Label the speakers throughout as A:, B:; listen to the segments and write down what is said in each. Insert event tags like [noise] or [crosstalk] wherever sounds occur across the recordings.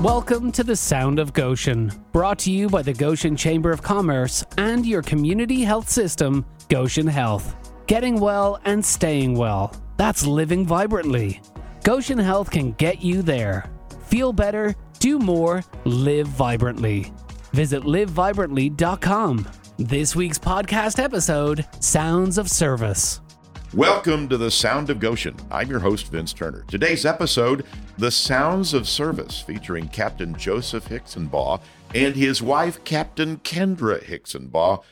A: Welcome to the Sound of Goshen, brought to you by the Goshen Chamber of Commerce and your community health system, Goshen Health. Getting well and staying well. That's living vibrantly. Goshen Health can get you there. Feel better, do more, live vibrantly. Visit livevibrantly.com. This week's podcast episode Sounds of Service.
B: Welcome to the Sound of Goshen. I'm your host, Vince Turner. Today's episode, The Sounds of Service, featuring Captain Joseph Hicksonbaugh and his wife, Captain Kendra Hicksonbaugh,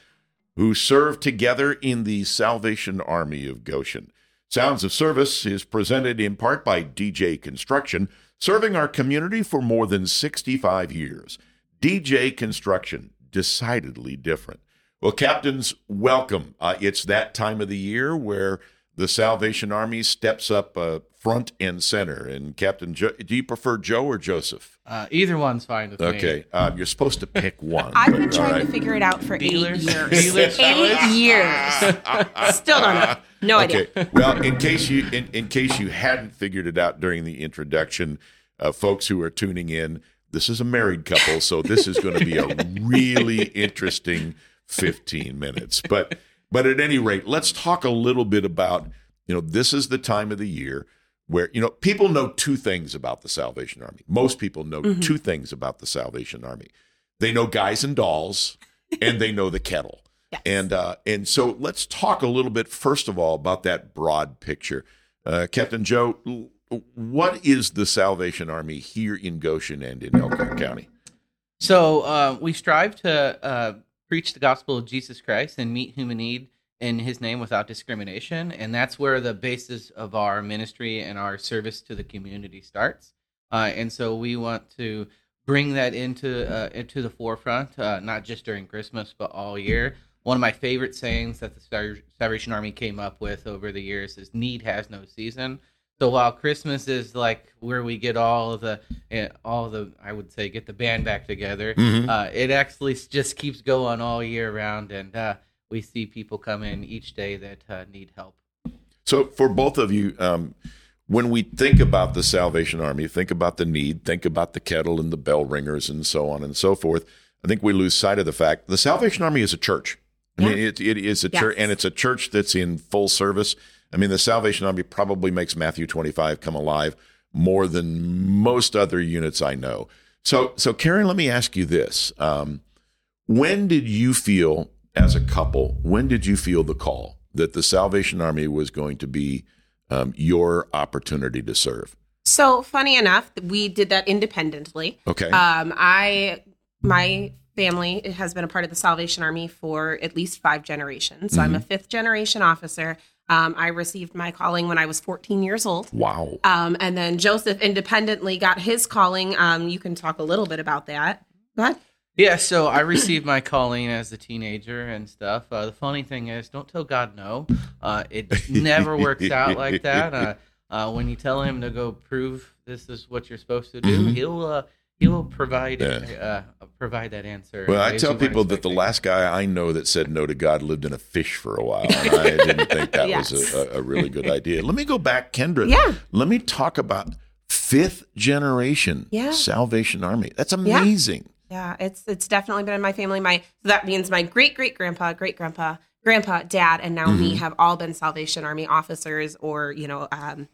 B: who served together in the Salvation Army of Goshen. Sounds of Service is presented in part by DJ Construction, serving our community for more than 65 years. DJ Construction, decidedly different. Well, captains, welcome. Uh, it's that time of the year where the Salvation Army steps up uh, front and center. And Captain, jo- do you prefer Joe or Joseph?
C: Uh, either one's fine with me.
B: Okay, um, you're supposed to pick [laughs] one.
D: I've been trying
B: all
D: to figure it out for
C: Dealers?
D: eight years.
C: Dealers'
D: eight years. [laughs] Still don't know. No idea.
B: Well, in case you in, in case you hadn't figured it out during the introduction, uh, folks who are tuning in, this is a married couple, so this is going to be a [laughs] really interesting 15 minutes. But but at any rate, let's talk a little bit about you know this is the time of the year where you know people know two things about the Salvation Army. Most people know two things about the Salvation Army. They know guys and dolls, and they know the kettle. [laughs]
D: Yes.
B: And uh, and so let's talk a little bit first of all about that broad picture, uh, Captain Joe. What is the Salvation Army here in Goshen and in Elkhart County?
C: So uh, we strive to uh, preach the gospel of Jesus Christ and meet human need in His name without discrimination, and that's where the basis of our ministry and our service to the community starts. Uh, and so we want to bring that into uh, into the forefront, uh, not just during Christmas, but all year. One of my favorite sayings that the Salvation Army came up with over the years is "Need has no season." So while Christmas is like where we get all of the, eh, all the, I would say, get the band back together,
B: Mhm.
C: uh, it actually just keeps going all year round, and uh, we see people come in each day that uh, need help.
B: So for both of you, um, when we think about the Salvation Army, think about the need, think about the kettle and the bell ringers and so on and so forth. I think we lose sight of the fact the Salvation Army is a church. I mean, it, it is a church, and it's a church that's in full service. I mean, the Salvation Army probably makes Matthew 25 come alive more than most other units I know. So, so Karen, let me ask you this: um, When did you feel, as a couple, when did you feel the call that the Salvation Army was going to be um, your opportunity to serve?
D: So funny enough, we did that independently.
B: Okay.
D: Um, I my family has been a part of the Salvation Army for at least five generations. So I'm a fifth generation officer. Um, I received my calling when I was 14 years old.
B: wow.
D: Um, and then Joseph independently got his calling. Um, you can talk a little bit about that. Go ahead.
C: Yeah, so I received my calling as a teenager and stuff. Uh, the funny thing is, don't tell God no. Uh, it never works out like that. Uh, uh, when you tell Him to go prove this is what you're supposed to do,
B: Mhm.
C: He'll uh, He'll provide
B: Yeah.
C: uh, provide that answer.
B: Well, I tell people that the last guy I know that said no to God lived in a fish for a while, and I [laughs] didn't think that was
D: Yes.
B: a, a, a really good idea. Let me go back, Kendra.
D: Yeah.
B: Let me talk about fifth generation
D: Yeah.
B: Salvation Army. That's amazing.
D: Yeah, it's it's definitely been in my family. My so that means my great great grandpa, great grandpa, grandpa, dad, and now me have all been Salvation Army officers, or you know, um,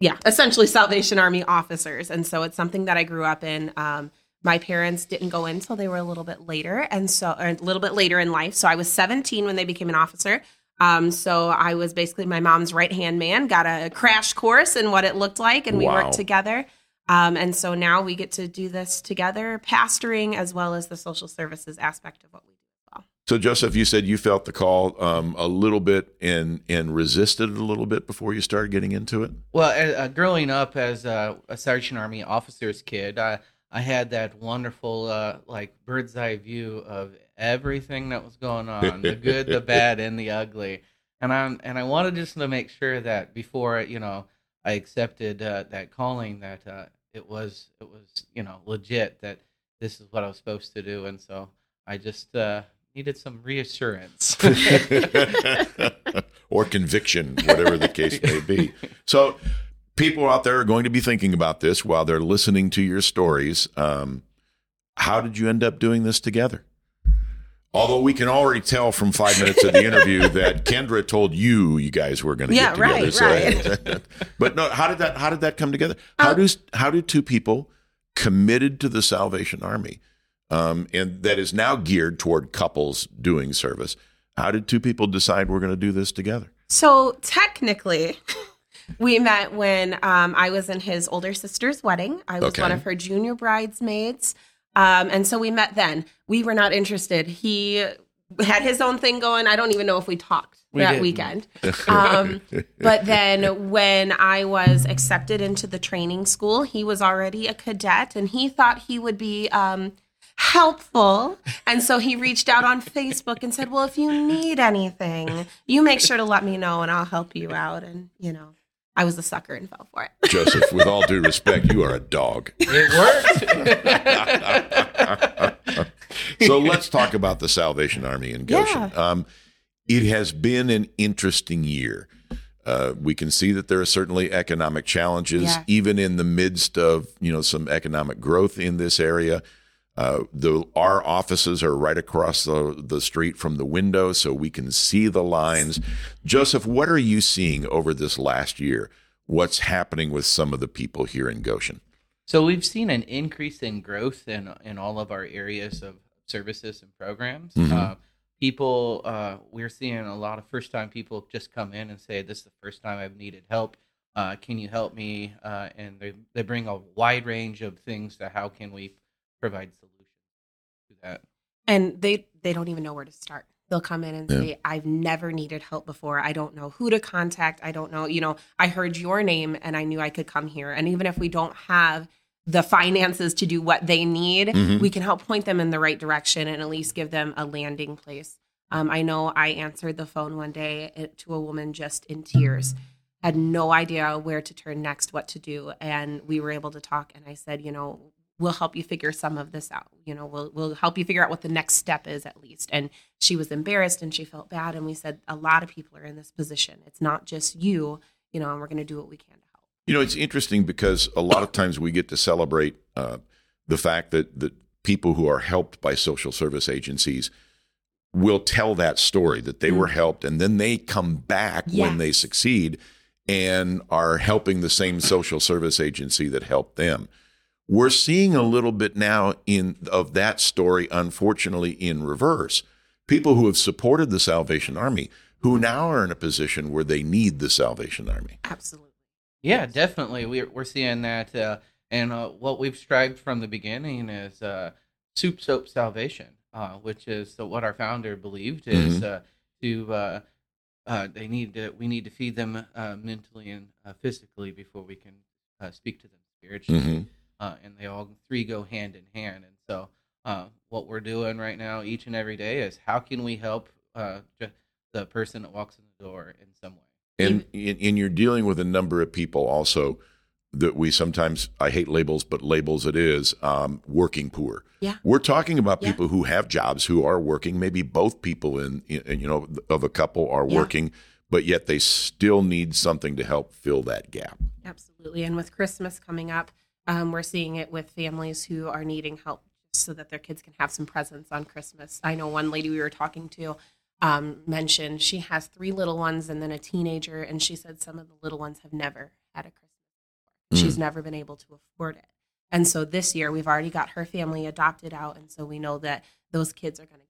D: yeah, essentially Salvation Army officers. And so it's something that I grew up in. Um, my parents didn't go in until they were a little bit later, and so or a little bit later in life. So I was 17 when they became an officer. Um, so I was basically my mom's right hand man. Got a crash course in what it looked like, and we
B: Wow.
D: worked together. Um, and so now we get to do this together, pastoring as well as the social services aspect of what we do. As well.
B: So, Joseph, you said you felt the call um, a little bit and and resisted it a little bit before you started getting into it.
C: Well, uh, uh, growing up as a, a Salvation Army officer's kid, I I had that wonderful uh, like bird's eye view of everything that was going on, the good, the [laughs] bad, and the ugly. And I and I wanted just to make sure that before you know I accepted uh, that calling that uh, it was it was you know legit that this is what I was supposed to do, and so I just uh, needed some reassurance. [laughs]
B: or conviction, whatever the case may be. So, people out there are going to be thinking about this while they're listening to your stories. Um, how did you end up doing this together? Although we can already tell from five minutes of the interview [laughs] that Kendra told you you guys were going to
D: Yeah,
B: get together.
D: right, [laughs]
B: but no, how did that how did that come together? How do how do two people committed to the Salvation Army, um, and that is now geared toward couples doing service? How did two people decide we're going to do this together?
D: So technically, [laughs] we met when um, I was in his older sister's wedding. I was
B: Okay.
D: one of her junior bridesmaids. Um, and so we met then. We were not interested. He had his own thing going. I don't even know if we talked
C: We
D: that
C: didn't.
D: weekend. [laughs] Um, but then when I was accepted into the training school, he was already a cadet and he thought he would be um, helpful. And so he reached out on Facebook and said, Well, if you need anything, you make sure to let me know and I'll help you out. And, you know, I was a sucker and fell for it. [laughs]
B: Joseph, with all due respect, you are a dog.
C: It worked. [laughs]
B: so let's talk about the Salvation Army in Goshen. Um, it has been an interesting year. Uh, we can see that there are certainly economic challenges,
D: Yeah.
B: even in the midst of you know some economic growth in this area. Uh, the our offices are right across the the street from the window, so we can see the lines. Joseph, what are you seeing over this last year? What's happening with some of the people here in Goshen?
C: So we've seen an increase in growth in in all of our areas of services and programs.
B: Mhm.
C: Uh, people, uh, we're seeing a lot of first time people just come in and say, "This is the first time I've needed help. Uh, can you help me?" Uh, and they they bring a wide range of things to how can we provide solutions to that.
D: And they, they don't even know where to start. They'll come in and
B: Yeah.
D: say, I've never needed help before. I don't know who to contact. I don't know, you know, I heard your name and I knew I could come here. And even if we don't have the finances to do what they need,
B: Mhm.
D: we can help point them in the right direction and at least give them a landing place. Um, I know I answered the phone one day uh, to a woman just in tears, had no idea where to turn next, what to do. And we were able to talk. And I said, you know, we'll help you figure some of this out. You know, we'll, we'll help you figure out what the next step is at least. And she was embarrassed and she felt bad. And we said, a lot of people are in this position. It's not just you, you know, and we're going to do what we can to help.
B: You know, it's interesting because a lot of times we get to celebrate uh, the fact that that people who are helped by social service agencies will tell that story that they were helped, and then they come back when they succeed and are helping the same social service agency that helped them. We're seeing a little bit now in of that story, unfortunately, in reverse. People who have supported the Salvation Army who now are in a position where they need the Salvation Army.
D: Absolutely.
C: Yeah, definitely. We're we're seeing that, uh, and uh, what we've strived from the beginning is uh, soup soap salvation, uh, which is uh, what our founder believed is uh, to uh, uh, they need to we need to feed them uh, mentally and uh, physically before we can uh, speak to them spiritually,
B: Mhm.
C: Uh, and they all three go hand in hand. And so, uh, what we're doing right now, each and every day, is how can we help uh, the person that walks in the door in some way.
B: And, and and you're dealing with a number of people also that we sometimes I hate labels, but labels it is um, working poor.
D: Yeah.
B: we're talking about
D: Yeah.
B: people who have jobs who are working. Maybe both people in, in you know of a couple are
D: Yeah.
B: working, but yet they still need something to help fill that gap.
D: Absolutely. And with Christmas coming up, um, we're seeing it with families who are needing help so that their kids can have some presents on Christmas. I know one lady we were talking to um, mentioned she has three little ones and then a teenager, and she said some of the little ones have never had a Christmas before. She's never been able to afford it. And so this year, we've already got her family adopted out, and so we know that those kids are going to get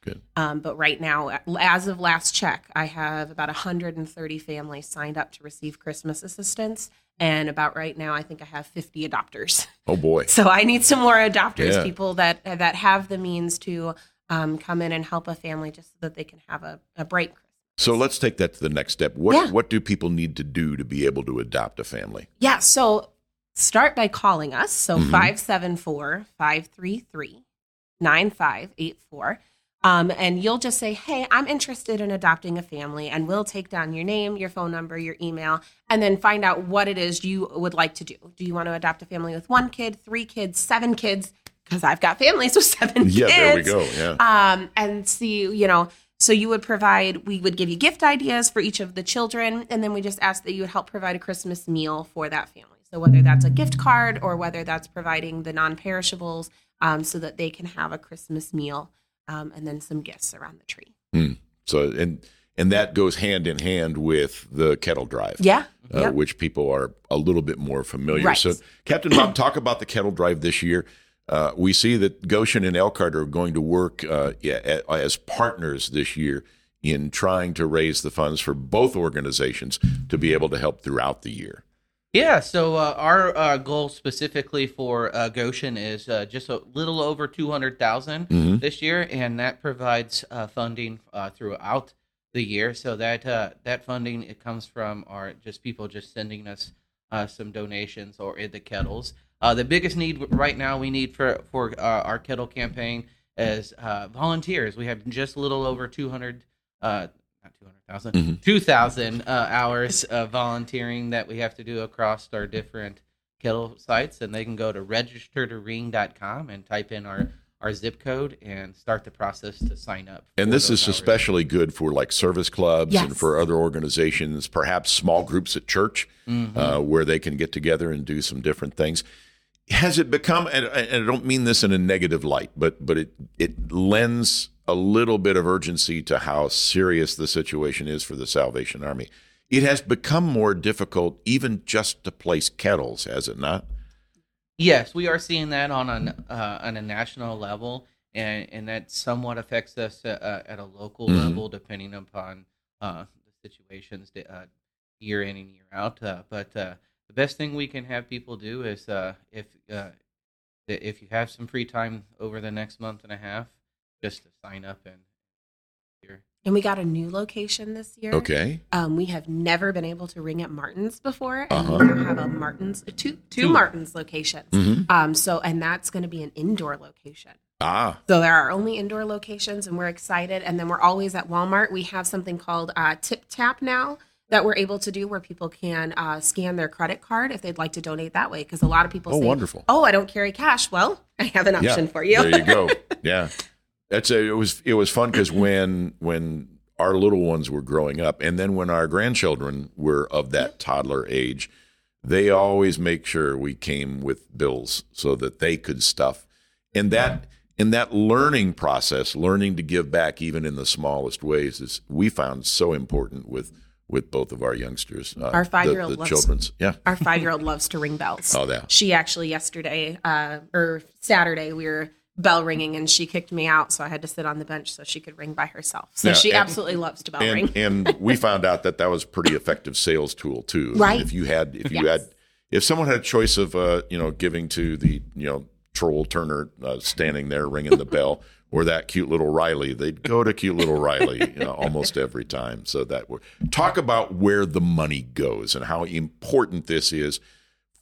B: Good.
D: um, but right now, as of last check, I have about 130 families signed up to receive Christmas assistance. And about right now, I think I have 50 adopters.
B: Oh boy, [laughs]
D: So I need some more adopters,
B: Yeah.
D: people that that have the means to um, come in and help a family just so that they can have a, a bright Christmas.
B: so let's take that to the next step. What
D: Yeah.
B: what do people need to do to be able to adopt a family?
D: Yeah. So start by calling us. So
B: Mhm.
D: 574 533 9584. Um, and you'll just say, Hey, I'm interested in adopting a family. And we'll take down your name, your phone number, your email, and then find out what it is you would like to do. Do you want to adopt a family with one kid, three kids, seven kids? Because I've got families [laughs] with seven
B: Yeah,
D: kids
B: there we go. Yeah.
D: um, and see, you know, So you would provide, we would give you gift ideas for each of the children, and then we just ask that you would help provide a Christmas meal for that family. So whether that's a gift card or whether that's providing the non-perishables, um, so that they can have a Christmas meal um, and then some gifts around the tree.
B: So and and that goes hand in hand with the kettle drive.
D: Yeah.
B: uh,
D: Yep.
B: which people are a little bit more familiar.
D: Right.
B: So, Captain Bob, talk about the kettle drive this year. Uh, we see that Goshen and Elkhart are going to work uh, as partners this year in trying to raise the funds for both organizations to be able to help throughout the year.
C: Yeah, so uh, our uh, goal specifically for uh, Goshen is uh, just a little over two
B: Mhm.
C: this year, and that provides uh, funding uh, throughout the year. So that uh, that funding it comes from our just people just sending us uh, some donations or in the kettles. Uh, the biggest need right now we need for for uh, our kettle campaign is uh, volunteers. We have just a little over two hundred. Uh, not 200,000,
B: Mhm.
C: 2,000 uh, hours of volunteering that we have to do across our different kettle sites. And they can go to registertoring.com and type in our, our zip code and start the process to sign up.
B: And this is
C: hours.
B: especially good for like service clubs and for other organizations, perhaps small groups at church
C: Mhm.
B: uh, where they can get together and do some different things. Has it become, and and I don't mean this in a negative light, but but it it lends a little bit of urgency to how serious the situation is for the Salvation Army. It has become more difficult, even just to place kettles, has it not?
C: Yes, we are seeing that on a uh, on a national level, and and that somewhat affects us uh, uh, at a local
B: Mhm.
C: level, depending upon uh, the situations uh, year in and year out. Uh, but uh, the best thing we can have people do is uh, if uh, if you have some free time over the next month and a half, just to sign up and here.
D: And we got a new location this year.
B: Okay.
D: Um, we have never been able to ring at Martin's before, and
B: Uh-huh.
D: we have a Martin's two two
C: Two.
D: Martin's locations.
B: Mhm.
D: Um, so and that's going to be an indoor location.
B: Ah,
D: So there are only indoor locations, and we're excited. And then we're always at Walmart. We have something called uh, Tip Tap now that we're able to do, where people can uh, scan their credit card if they'd like to donate that way. Because a lot of people
B: Oh,
D: say,
B: wonderful.
D: "Oh, I don't carry cash." Well, [laughs] I have an option
B: yeah.
D: for you.
B: there you go. [laughs] Yeah, that's a, it was it was fun because when when our little ones were growing up, and then when our grandchildren were of that toddler age, they always make sure we came with bills so that they could stuff, and that in that learning process, learning to give back even in the smallest ways is we found so important with with both of our youngsters. Uh,
D: Our five-year-old
B: the
D: loves-
B: children's, yeah.
D: Our five year old loves to ring bells.
B: Oh, yeah.
D: She actually yesterday uh, or Saturday we were bell ringing and she kicked me out, so I had to sit on the bench so she could ring by herself. So
B: Yeah,
D: she
B: and-
D: absolutely loves to bell ring.
B: and and we found out that that was a pretty effective sales tool too.
D: Right.
B: If you had if you
D: Yes.
B: had if someone had a choice of uh you know giving to the you know troll Turner uh, standing there ringing the bell [laughs] or that cute little Riley, they'd go to cute little Riley you know, almost every time. So that would talk about where the money goes and how important this is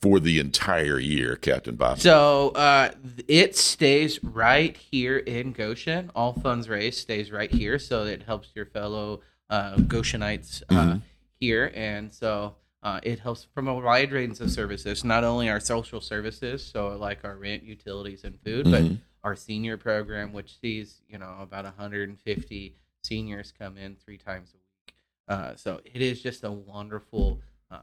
B: for the entire year, Captain Bob.
C: So uh, it stays right here in Goshen. All funds raised stays right here, so it helps your fellow uh, Goshenites uh,
B: Mhm.
C: here, and so uh, it helps from a wide range of services. Not only our social services, so like our rent, utilities, and food,
B: Mhm.
C: but our senior program, which sees you know about 150 seniors come in three times a week. Uh, so it is just a wonderful, uh,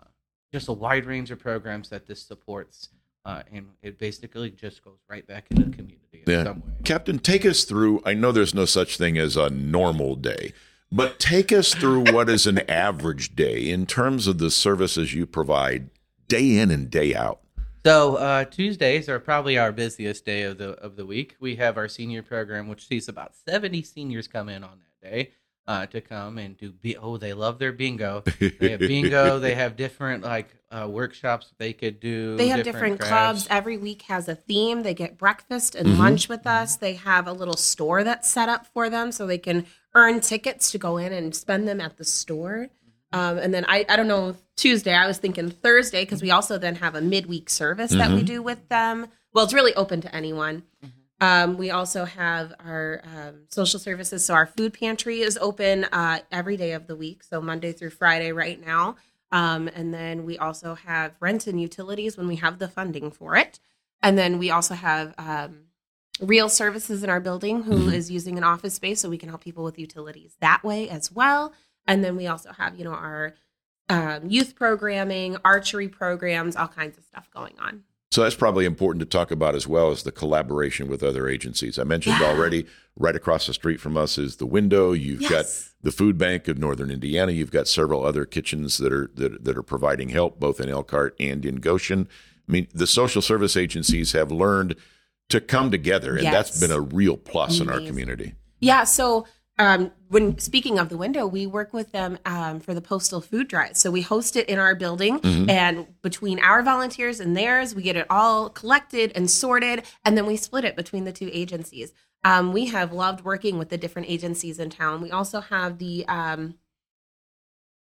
C: just a wide range of programs that this supports, uh, and it basically just goes right back into the community in
B: Yeah.
C: some way.
B: Captain, take us through. I know there's no such thing as a normal day, but take us through what is an [laughs] average day in terms of the services you provide day in and day out.
C: So uh, Tuesdays are probably our busiest day of the of the week. We have our senior program, which sees about seventy seniors come in on that day uh, to come and do. Be- oh, they love their bingo. They have bingo. [laughs] They have different like uh, workshops they could do.
D: They have different,
C: crafts.
D: clubs. Every week has a theme. They get breakfast and
B: Mhm.
D: lunch with us. They have a little store that's set up for them so they can earn tickets to go in and spend them at the store. Um, and then I, I don't know, Tuesday, I was thinking Thursday because we also then have a midweek service that we
B: Mhm.
D: do with them. Well, it's really open to anyone. Um, we also have our um, social services. So our food pantry is open uh, every day of the week. So Monday through Friday right now. Um, and then we also have rent and utilities when we have the funding for it. And then we also have um, Real Services in our building, who is
B: Mm-hmm.
D: using an office space, so we can help people with utilities that way as well. And then we also have, you know, our um, youth programming, archery programs, all kinds of stuff going on.
B: So that's probably important to talk about as well as the collaboration with other agencies. I mentioned
D: Yeah.
B: already, right across the street from us is the window. You've got the food bank of Northern Indiana. You've got several other kitchens that are that, that are providing help both in Elkhart and in Goshen. I mean, the social service agencies have learned to come together, and that's been a real plus in our community.
D: Yeah. So um, when speaking of the window, we work with them um, for the postal food drive. So we host it in our building, and between our volunteers and theirs, we get it all collected and sorted, and then we split it between the two agencies. Um, we have loved working with the different agencies in town. We also have the um,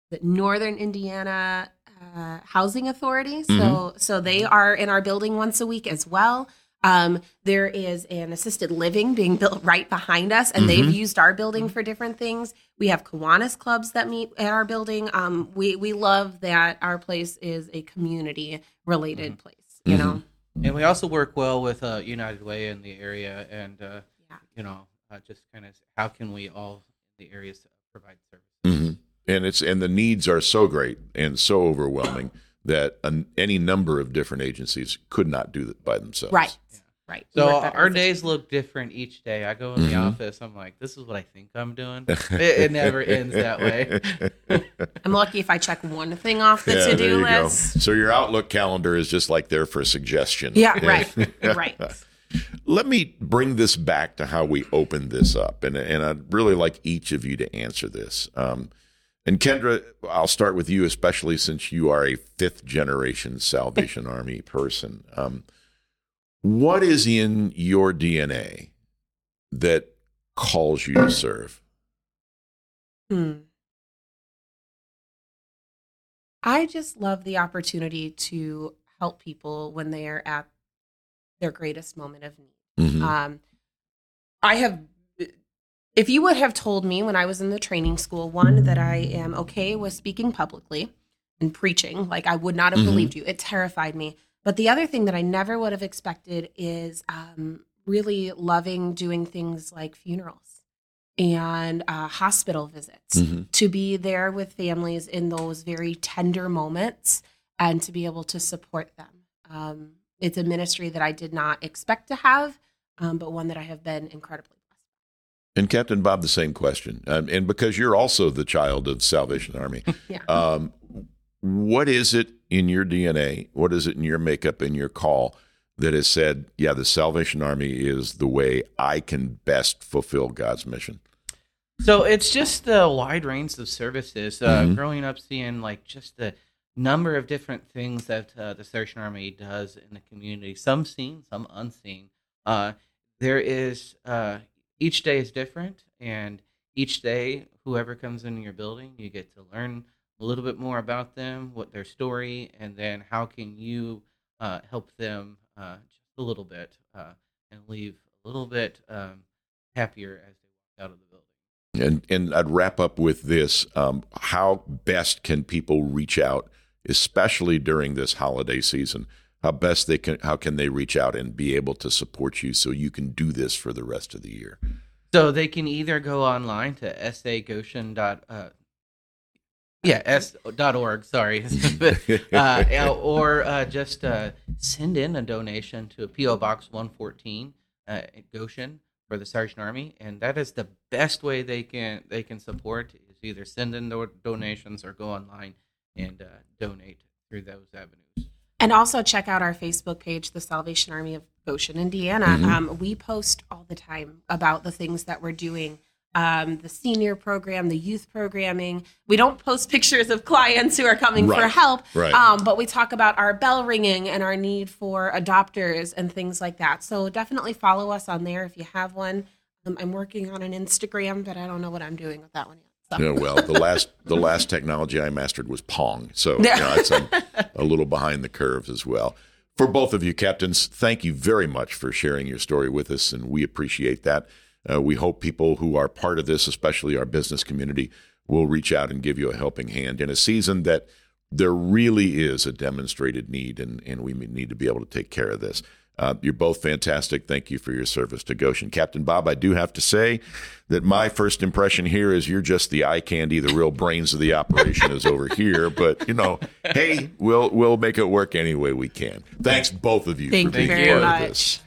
D: the Northern Indiana uh, Housing Authority. So so they are in our building once a week as well. Um, there is an assisted living being [laughs] built right behind us, and they've used our building for different things. We have Kiwanis clubs that meet at our building. Um, we we love that our place is a community related place. You know,
C: And we also work well with uh, United Way in the area, and uh,
D: Yeah.
C: you know, uh, just kind of how can we all the areas provide service.
B: hmm And it's and the needs are so great and so overwhelming that an, any number of different agencies could not do that by themselves.
D: right, right.
C: So our days look different each day. I go in the
B: Mhm.
C: office, I'm like, this is what I think I'm doing. It, it never ends that way. [laughs]
D: I'm lucky if I check one thing off the
B: Yeah,
D: to
B: you
D: do
B: go.
D: list.
B: So your Outlook calendar is just like there for a suggestion.
D: Yeah, right, [laughs] right.
B: Let me bring this back to how we opened this up, and and I'd really like each of you to answer this. Um, and Kendra, I'll start with you, especially since you are a fifth generation Salvation [laughs] Army person. Um, what is in your DNA that calls you to serve?
D: Hmm. I just love the opportunity to help people when they are at their greatest moment of need.
B: Mhm.
D: Um, I have, if you would have told me when I was in the training school, one, that I am okay with speaking publicly and preaching, like I would not have
B: Mhm.
D: believed you. It terrified me. But the other thing that I never would have expected is um, really loving doing things like funerals and uh, hospital visits
B: Mhm.
D: to be there with families in those very tender moments and to be able to support them. Um, it's a ministry that I did not expect to have, um, but one that I have been incredibly.
B: And Captain Bob, the same question. Um, and because you're also the child of Salvation Army, [laughs]
D: Yeah.
B: um, what is it in your DNA? What is it in your makeup, in your call that has said, yeah, the Salvation Army is the way I can best fulfill God's mission?
C: So it's just the wide range of services. Uh,
B: Mhm.
C: Growing up, seeing like just the number of different things that uh, the Salvation Army does in the community. Some seen, some unseen. Uh, there is uh, each day is different, and each day, whoever comes into your building, you get to learn a little bit more about them, what their story, and then how can you uh, help them uh, just a little bit uh, and leave a little bit um, happier as they walk out of the building.
B: And and I'd wrap up with this: um, How best can people reach out, especially during this holiday season? How best they can? How can they reach out and be able to support you so you can do this for the rest of the year?
C: So they can either go online to sagoshen dot uh, yeah s dot org sorry, [laughs] uh, or uh, just uh, send in a donation to a PO Box one fourteen uh, at Goshen for the Sergeant Army, and that is the best way they can they can support is either send in do- donations or go online and uh, donate through those avenues.
D: And also check out our Facebook page, the Salvation Army of Goshen, Indiana.
B: Mhm.
D: Um, we post all the time about the things that we're doing. Um, the senior program, the youth programming. We don't post [laughs] pictures of clients who are coming for help,
B: right.
D: um, but we talk about our bell ringing and our need for adopters and things like that. So definitely follow us on there if you have one. Um, I'm working on an Instagram, but I don't know what I'm doing with that one yet. So.
B: Yeah, well, the last the last technology I mastered was Pong, so you know, [laughs] it's a, a little behind the curve as well. For both of you, captains, thank you very much for sharing your story with us, and we appreciate that. Uh, we hope people who are part of this, especially our business community, will reach out and give you a helping hand in a season that there really is a demonstrated need, and, and we need to be able to take care of this. Uh, you're both fantastic. Thank you for your service to Goshen. Captain Bob, I do have to say that my first impression here is you're just the eye candy. The real brains of the operation is over here. But, you know, hey, we'll, we'll make it work any way we can. Thanks, both of you,
D: Thank
B: for
D: you
B: being
D: very
B: part of this.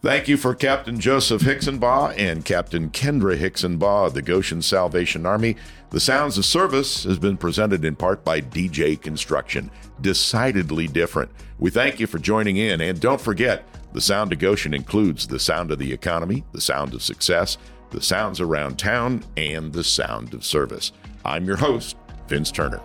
B: Thank you for Captain Joseph Hicksonbaugh and Captain Kendra Hicksonbaugh of the Goshen Salvation Army. The Sounds of Service has been presented in part by DJ Construction. Decidedly different. We thank you for joining in, and don't forget, the sound of Goshen includes the sound of the economy, the sound of success, the sounds around town, and the sound of service. I'm your host, Vince Turner.